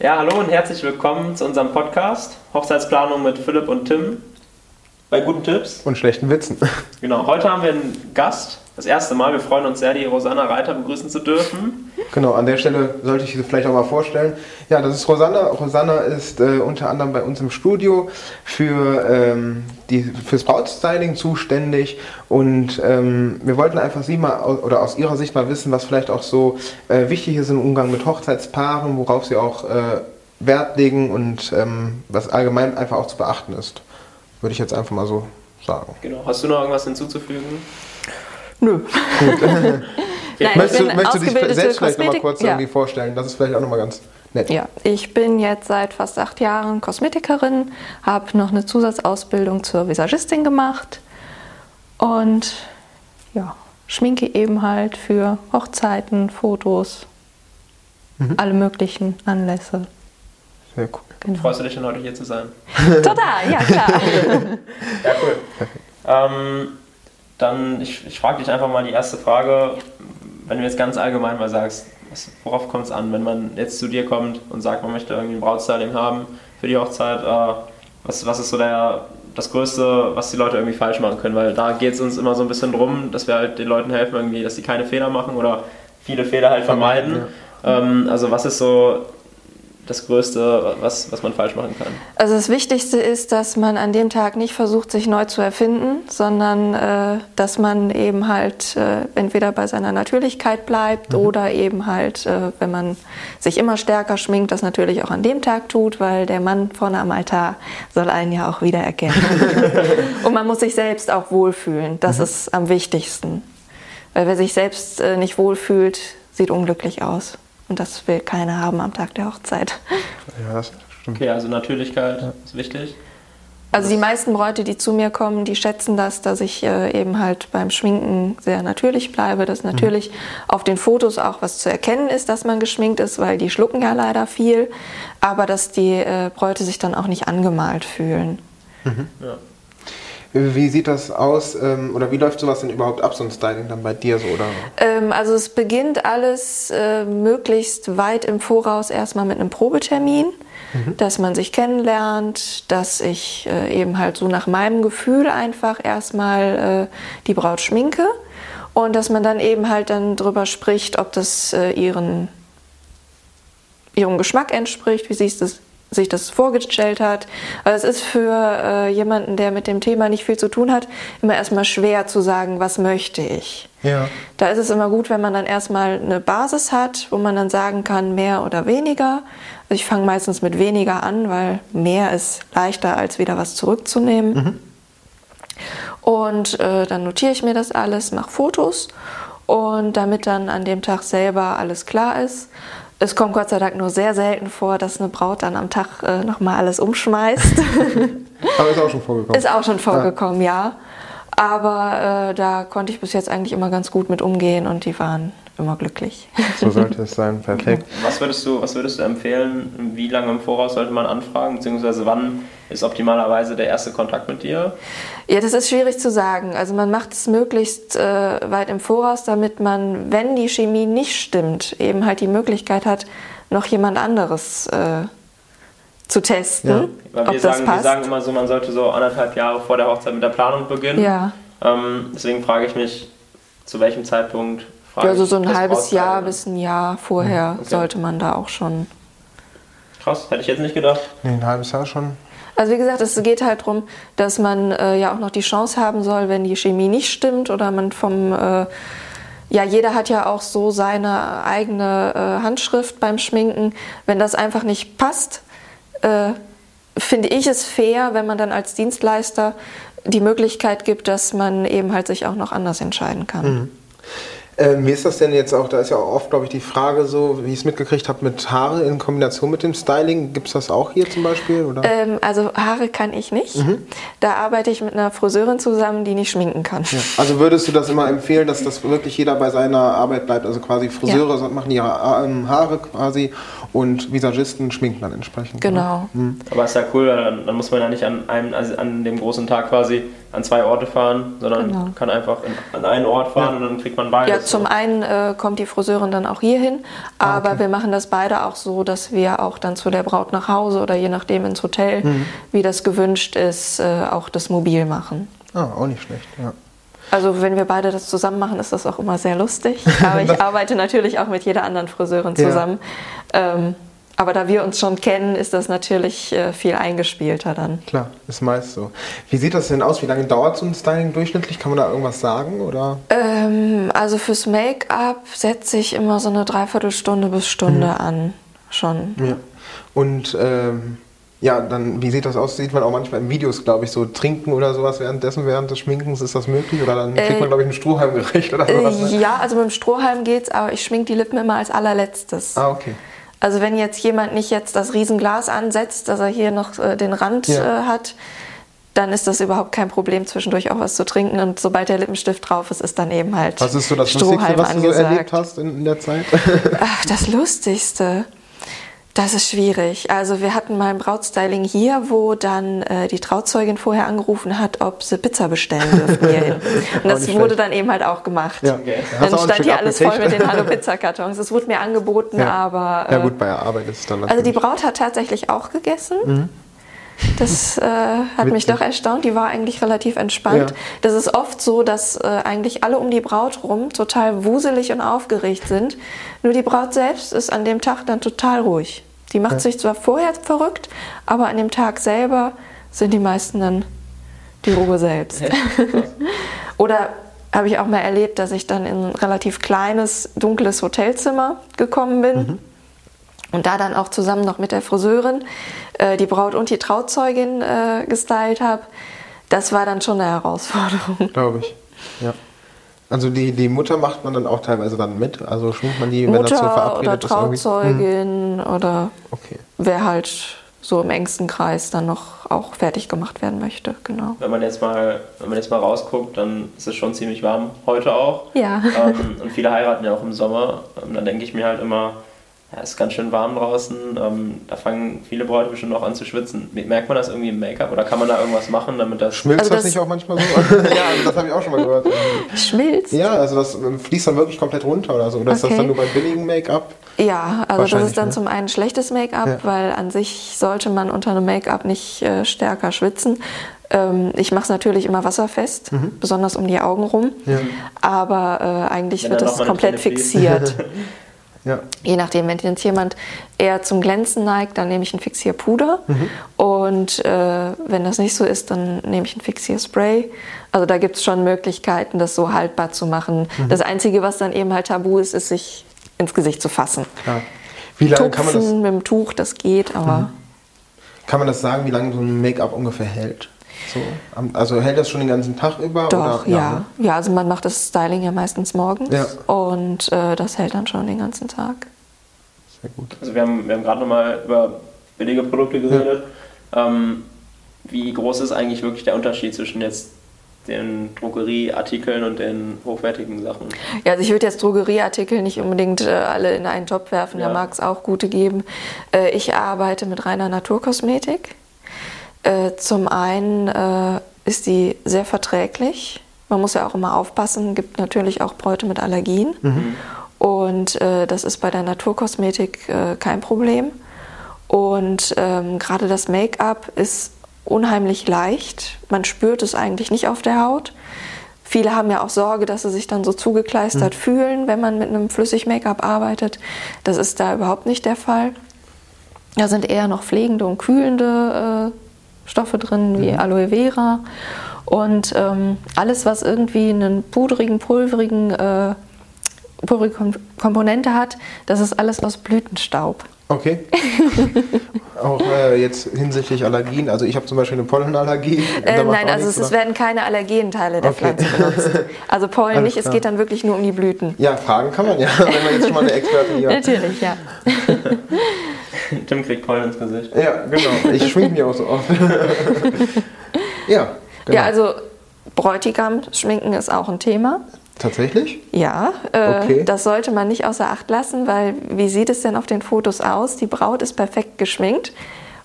Ja, hallo und herzlich willkommen zu unserem Podcast Hochzeitsplanung mit Philipp und Tim. Bei guten Tipps. Und schlechten Witzen. Genau, heute haben wir einen Gast, das erste Mal. Wir freuen uns sehr, die Rosanna Reiter begrüßen zu dürfen. Genau, an der Stelle sollte ich sie vielleicht auch mal vorstellen. Ja, das ist Rosanna. Rosanna ist äh, unter anderem bei uns im Studio für ähm, die, fürs Brautstyling zuständig und ähm, wir wollten einfach sie mal oder aus ihrer Sicht mal wissen, was vielleicht auch so äh, wichtig ist im Umgang mit Hochzeitspaaren, worauf sie auch äh, Wert legen und ähm, was allgemein einfach auch zu beachten ist. Würde ich jetzt einfach mal so sagen. Genau. Hast du noch irgendwas hinzuzufügen? Nö. Nein, möchtest du, möchtest du dich selbst vielleicht nochmal kurz ja. irgendwie vorstellen? Das ist vielleicht auch nochmal ganz nett. Ja, ich bin jetzt seit fast acht Jahren Kosmetikerin, habe noch eine Zusatzausbildung zur Visagistin gemacht und ja, schminke eben halt für Hochzeiten, Fotos, mhm. alle möglichen Anlässe. Sehr cool. Genau. Freust du dich denn heute hier zu sein? Total, ja klar. ja, cool. Ähm, dann, ich, ich frage dich einfach mal die erste Frage, wenn du jetzt ganz allgemein mal sagst, worauf kommt es an, wenn man jetzt zu dir kommt und sagt, man möchte irgendwie ein Brautstyling haben für die Hochzeit, äh, was, was ist so der, das Größte, was die Leute irgendwie falsch machen können? Weil da geht es uns immer so ein bisschen drum, dass wir halt den Leuten helfen, irgendwie, dass sie keine Fehler machen oder viele Fehler halt vermeiden. Ja. Ähm, also was ist so das Größte, was, was man falsch machen kann? Also das Wichtigste ist, dass man an dem Tag nicht versucht, sich neu zu erfinden, sondern äh, dass man eben halt äh, entweder bei seiner Natürlichkeit bleibt mhm. oder eben halt, äh, wenn man sich immer stärker schminkt, das natürlich auch an dem Tag tut, weil der Mann vorne am Altar soll einen ja auch wiedererkennen. Und man muss sich selbst auch wohlfühlen. Das mhm. ist am wichtigsten. Weil wer sich selbst äh, nicht wohlfühlt, sieht unglücklich aus. Und das will keiner haben am Tag der Hochzeit. Ja, das stimmt. Okay, also Natürlichkeit ja. ist wichtig. Also die meisten Bräute, die zu mir kommen, die schätzen das, dass ich äh, eben halt beim Schminken sehr natürlich bleibe, dass natürlich mhm. auf den Fotos auch was zu erkennen ist, dass man geschminkt ist, weil die schlucken ja leider viel, aber dass die äh, Bräute sich dann auch nicht angemalt fühlen. Mhm. Ja. Wie sieht das aus ähm, oder wie läuft sowas denn überhaupt ab, so ein Styling dann bei dir so? Oder? Ähm, also es beginnt alles äh, möglichst weit im Voraus erstmal mit einem Probetermin, mhm. dass man sich kennenlernt, dass ich äh, eben halt so nach meinem Gefühl einfach erstmal äh, die Braut schminke und dass man dann eben halt dann drüber spricht, ob das äh, ihren, ihrem Geschmack entspricht, wie siehst du es sich das vorgestellt hat. Aber es ist für äh, jemanden, der mit dem Thema nicht viel zu tun hat, immer erstmal schwer zu sagen, was möchte ich. Ja. Da ist es immer gut, wenn man dann erstmal eine Basis hat, wo man dann sagen kann, mehr oder weniger. Also ich fange meistens mit weniger an, weil mehr ist leichter, als wieder was zurückzunehmen. Mhm. Und äh, dann notiere ich mir das alles, mache Fotos und damit dann an dem Tag selber alles klar ist, es kommt Gott sei Dank nur sehr selten vor, dass eine Braut dann am Tag äh, nochmal alles umschmeißt. Aber ist auch schon vorgekommen. Ist auch schon vorgekommen, ja. ja. Aber äh, da konnte ich bis jetzt eigentlich immer ganz gut mit umgehen und die waren immer glücklich. So sollte es sein, perfekt. Was würdest du, was würdest du empfehlen? Wie lange im Voraus sollte man anfragen? Beziehungsweise wann ist optimalerweise der erste Kontakt mit dir? Ja, das ist schwierig zu sagen. Also man macht es möglichst äh, weit im Voraus, damit man, wenn die Chemie nicht stimmt, eben halt die Möglichkeit hat, noch jemand anderes äh, zu testen. Ja. Weil wir, sagen, wir sagen immer so, man sollte so anderthalb Jahre vor der Hochzeit mit der Planung beginnen. Ja. Ähm, deswegen frage ich mich, zu welchem Zeitpunkt Frage also so ein halbes Jahr bis ein Jahr vorher okay. sollte man da auch schon. Krass, hätte ich jetzt nicht gedacht. Nee, ein halbes Jahr schon. Also wie gesagt, es geht halt darum, dass man äh, ja auch noch die Chance haben soll, wenn die Chemie nicht stimmt oder man vom äh, ja, jeder hat ja auch so seine eigene äh, Handschrift beim Schminken. Wenn das einfach nicht passt, äh, finde ich es fair, wenn man dann als Dienstleister die Möglichkeit gibt, dass man eben halt sich auch noch anders entscheiden kann. Mhm. Ähm, wie ist das denn jetzt auch? Da ist ja oft, glaube ich, die Frage so, wie ich es mitgekriegt habe, mit Haare in Kombination mit dem Styling. Gibt es das auch hier zum Beispiel? Oder? Ähm, also Haare kann ich nicht. Mhm. Da arbeite ich mit einer Friseurin zusammen, die nicht schminken kann. Ja. Also würdest du das immer empfehlen, dass das wirklich jeder bei seiner Arbeit bleibt? Also quasi Friseure ja. machen ihre ähm, Haare quasi und Visagisten schminken dann entsprechend. Genau. Mhm. Aber ist ja cool, weil dann, dann muss man ja nicht an einem, also an dem großen Tag quasi an zwei Orte fahren, sondern Genau. kann einfach in, an einen Ort fahren und dann kriegt man beides. Ja, zum einen äh, kommt die Friseurin dann auch hier hin, Ah, aber okay. wir machen das beide auch so, dass wir auch dann zu der Braut nach Hause oder je nachdem ins Hotel, Mhm. wie das gewünscht ist, äh, auch das mobil machen. Ah, auch nicht schlecht, ja. Also wenn wir beide das zusammen machen, ist das auch immer sehr lustig. Aber ich arbeite natürlich auch mit jeder anderen Friseurin Ja. zusammen. Ähm, aber da wir uns schon kennen, ist das natürlich äh, viel eingespielter dann. Klar, ist meist so. Wie sieht das denn aus? Wie lange dauert so ein Styling durchschnittlich? Kann man da irgendwas sagen? Oder? Ähm, also fürs Make-up setze ich immer so eine Dreiviertelstunde bis Stunde Mhm. an. Schon. Ja. Und ähm, ja, dann, wie sieht das aus? Sieht man auch manchmal in Videos, glaube ich, so trinken oder sowas währenddessen, während des Schminkens. Ist das möglich? Oder dann kriegt Äh, man, glaube ich, einen Strohhalm gerecht oder sowas? Äh, Ne? ja, also mit dem Strohhalm geht's, aber ich schmink die Lippen immer als allerletztes. Ah, okay. Also wenn jetzt jemand nicht jetzt das Riesenglas ansetzt, dass er hier noch äh, den Rand Ja. äh, hat, dann ist das überhaupt kein Problem, zwischendurch auch was zu trinken. Und sobald der Lippenstift drauf ist, ist dann eben halt Was ist so das Lustigste, Strohhalm was du so angesagt. erlebt hast in, in der Zeit? Ach, das Lustigste. Das ist schwierig. Also wir hatten mal ein Brautstyling hier, wo dann äh, die Trauzeugin vorher angerufen hat, ob sie Pizza bestellen dürfen hierhin. Und das wurde schlecht. dann eben halt auch gemacht. Ja. Okay. Dann stand hier alles voll mit den Hallo Pizza Kartons. Es wurde mir angeboten, Ja. aber ja äh, gut, bei der Arbeit ist es dann also die. Braut hat tatsächlich auch gegessen. Das äh, hat mich Witzig. doch erstaunt. Die war eigentlich relativ entspannt. Ja. Das ist oft so, dass äh, eigentlich alle um die Braut rum total wuselig und aufgeregt sind. Nur die Braut selbst ist an dem Tag dann total ruhig. Die macht sich zwar vorher verrückt, aber an dem Tag selber sind die meisten dann die Ruhe selbst. Oder habe ich auch mal erlebt, dass ich dann in ein relativ kleines, dunkles Hotelzimmer gekommen bin. Und da dann auch zusammen noch mit der Friseurin äh, die Braut und die Trauzeugin äh, gestylt habe. Das war dann schon eine Herausforderung. Glaube ich. Ja. Also die, die Mutter macht man dann auch teilweise dann mit. Also schminkt man die, wenn das so Mutter oder verabredet ist. irgendwie? Trauzeugin oder Okay. wer halt so im engsten Kreis dann noch auch fertig gemacht werden möchte. Genau. Wenn man jetzt mal, wenn man jetzt mal rausguckt, dann ist es schon ziemlich warm heute auch. Ja. Ähm, und viele heiraten ja auch im Sommer. Ähm, dann denke ich mir halt immer, ja, es ist ganz schön warm draußen. Ähm, da fangen viele Bräute bestimmt auch an zu schwitzen. Merkt man das irgendwie im Make-up oder kann man da irgendwas machen, damit das. Schmilzt Also das, das- nicht auch manchmal so? ja, also das habe ich auch schon mal gehört. Schmilzt? Ja, also das fließt dann wirklich komplett runter oder so. Oder ist das Okay. dann nur bei billigem Make-up? Ja, also das ist dann ne? zum einen schlechtes Make-up, Ja. weil an sich sollte man unter einem Make-up nicht äh, stärker schwitzen. Ähm, ich mache es natürlich immer wasserfest, besonders um die Augen rum. Mhm. Ja. Aber äh, eigentlich Wenn wird das komplett fixiert. Ja. Je nachdem, wenn jetzt jemand eher zum Glänzen neigt, dann nehme ich ein Fixierpuder. Mhm. Und äh, wenn das nicht so ist, dann nehme ich ein Fixierspray. Also da gibt es schon Möglichkeiten, das so haltbar zu machen. Mhm. Das Einzige, was dann eben halt tabu ist, ist, sich ins Gesicht zu fassen. Klar. Wie lange kann man, das, Tupfen mit dem Tuch, das geht, aber kann man das sagen, wie lange so ein Make-up ungefähr hält? So, also hält das schon den ganzen Tag über? doch, oder? ja. ne? Ja, also man macht das Styling ja meistens morgens Ja. und äh, das hält dann schon den ganzen Tag. Sehr gut. Also wir haben, wir haben gerade nochmal über billige Produkte geredet. Ähm, wie groß ist eigentlich wirklich der Unterschied zwischen jetzt den Drogerieartikeln und den hochwertigen Sachen? Ja, also ich würde jetzt Drogerieartikel nicht unbedingt äh, alle in einen Topf werfen, da Ja. mag es auch gute geben. Äh, ich arbeite mit reiner Naturkosmetik. Äh, zum einen äh, ist die sehr verträglich. Man muss ja auch immer aufpassen, gibt natürlich auch Bräute mit Allergien. Und äh, das ist bei der Naturkosmetik äh, kein Problem. Und ähm, gerade das Make-up ist unheimlich leicht. Man spürt es eigentlich nicht auf der Haut. Viele haben ja auch Sorge, dass sie sich dann so zugekleistert fühlen, wenn man mit einem Flüssig-Make-up arbeitet. Das ist da überhaupt nicht der Fall. Da sind eher noch pflegende und kühlende äh, Stoffe drin, wie Aloe Vera. Und ähm, alles, was irgendwie einen pudrigen, pulverigen, äh, pulverige Kom Komponente hat, das ist alles aus Blütenstaub. Okay. Auch äh, jetzt hinsichtlich Allergien. Also ich habe zum Beispiel eine Pollenallergie. Äh, nein, also nichts, es, es oder? werden keine Allergenteile der Okay. Pflanze benutzt. Also Pollen Alles nicht, es klar. geht dann wirklich nur um die Blüten. Ja, fragen kann man ja, wenn man jetzt schon mal eine Expertin hier hat. Natürlich, ja. Tim kriegt Pollen ins Gesicht. Ja, genau. Ich schmink mich auch so oft. ja, genau. Ja, also Bräutigam schminken ist auch ein Thema. Tatsächlich? Ja, äh, Okay. das sollte man nicht außer Acht lassen, weil wie sieht es denn auf den Fotos aus? Die Braut ist perfekt geschminkt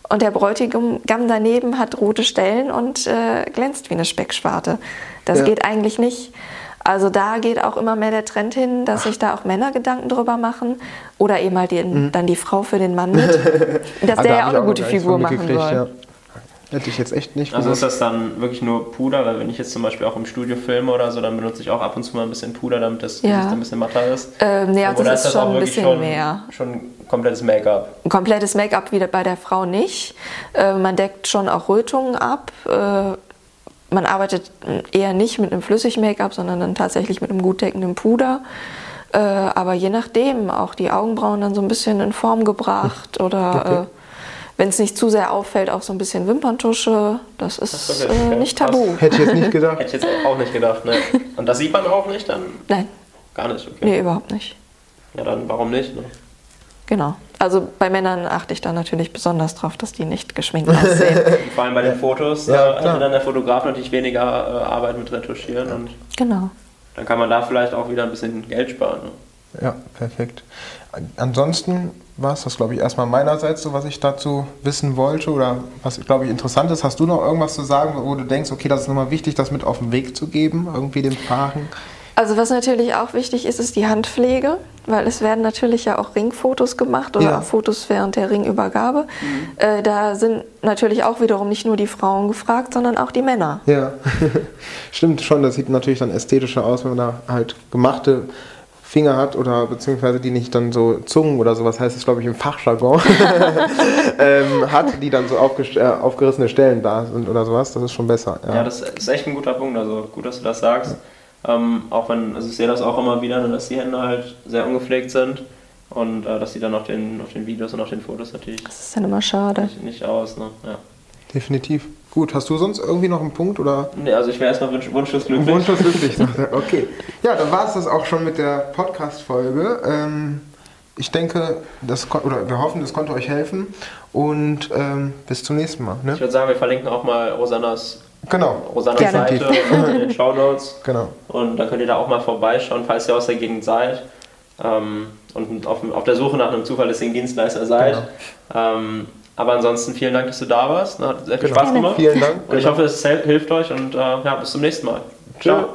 und der Bräutigam daneben hat rote Stellen und äh, glänzt wie eine Speckschwarte. Das Ja. geht eigentlich nicht. Also da geht auch immer mehr der Trend hin, dass sich da auch Männer Gedanken drüber machen oder eben halt die, dann die Frau für den Mann mit, dass Mhm. Ah, da der ja auch eine noch gute Figur machen soll. Ja. Hätte ich jetzt echt nicht Also ist das dann wirklich nur Puder, weil wenn ich jetzt zum Beispiel auch im Studio filme oder so, dann benutze ich auch ab und zu mal ein bisschen Puder, damit das Ja. Ein bisschen matter ist. Ähm, nee, also Oder das ist schon auch ein wirklich bisschen schon, mehr. Schon komplettes Make-up. Ein komplettes Make-up wieder bei der Frau nicht. Äh, man deckt schon auch Rötungen ab. Äh, man arbeitet eher nicht mit einem Flüssig-Make-up, sondern dann tatsächlich mit einem gut deckenden Puder. Äh, aber je nachdem, auch die Augenbrauen dann so ein bisschen in Form gebracht oder Okay. äh, wenn es nicht zu sehr auffällt, auch so ein bisschen Wimperntusche. Das ist Das äh, nicht tabu. Hätte ich jetzt nicht gedacht. Hätte ich jetzt auch nicht gedacht, ne? Und das sieht man auch nicht dann? Nein, Gar nicht, okay. nee, überhaupt nicht. Ja, dann warum nicht? Ne? Genau. Also bei Männern achte ich da natürlich besonders drauf, dass die nicht geschminkt aussehen. Vor allem bei den Fotos, Ja, hatte dann der Fotograf natürlich weniger äh, Arbeit mit Retuschieren und genau. dann kann man da vielleicht auch wieder ein bisschen Geld sparen. Ne? Ja, perfekt. Ansonsten war es das, glaube ich, erstmal meinerseits, so was ich dazu wissen wollte oder was, glaube ich, interessant ist. Hast du noch irgendwas zu sagen, wo du denkst, okay, das ist nochmal wichtig, das mit auf den Weg zu geben, irgendwie den Paaren? Also was natürlich auch wichtig ist, ist die Handpflege, weil es werden natürlich ja auch Ringfotos gemacht oder Ja. auch Fotos während der Ringübergabe. Äh, da sind natürlich auch wiederum nicht nur die Frauen gefragt, sondern auch die Männer. Ja, stimmt schon. Das sieht natürlich dann ästhetischer aus, wenn man da halt gemachte Finger hat oder beziehungsweise die nicht dann so Zungen oder sowas heißt es, glaube ich, im Fachjargon ähm, hat, die dann so aufgest- äh, aufgerissene Stellen da sind oder sowas. Das ist schon besser. Ja, Ja, das ist echt ein guter Punkt. Also gut, dass du das sagst. Ähm, auch wenn, also ich sehe das auch immer wieder, ne, dass die Hände halt sehr ungepflegt sind und äh, das sieht dann auf den, auf den Videos und auf den Fotos natürlich Das ist dann immer schade. nicht, nicht aus. Ne? Ja. definitiv. Gut, hast du sonst irgendwie noch einen Punkt oder Nee, also ich wäre erstmal wunsch, wunschlos glücklich. Wunschlos glücklich? sagt er. Okay. Ja, dann war es das auch schon mit der Podcast-Folge. Ähm, ich denke, das oder wir hoffen, das konnte euch helfen und ähm, bis zum nächsten Mal. Ich Ne? würde sagen, wir verlinken auch mal Rosannas, Genau, Rosannas Gerne. Seite in den Show Notes. genau. Und dann könnt ihr da auch mal vorbeischauen, falls ihr aus der Gegend seid ähm, und auf, auf der Suche nach einem zuverlässigen Dienstleister seid. Ähm, aber ansonsten vielen Dank, dass du da warst. Hat sehr viel Genau. Spaß gemacht. Vielen Dank. Und ich Genau. hoffe, es hilft euch und äh, ja, bis zum nächsten Mal. Ciao. Ciao.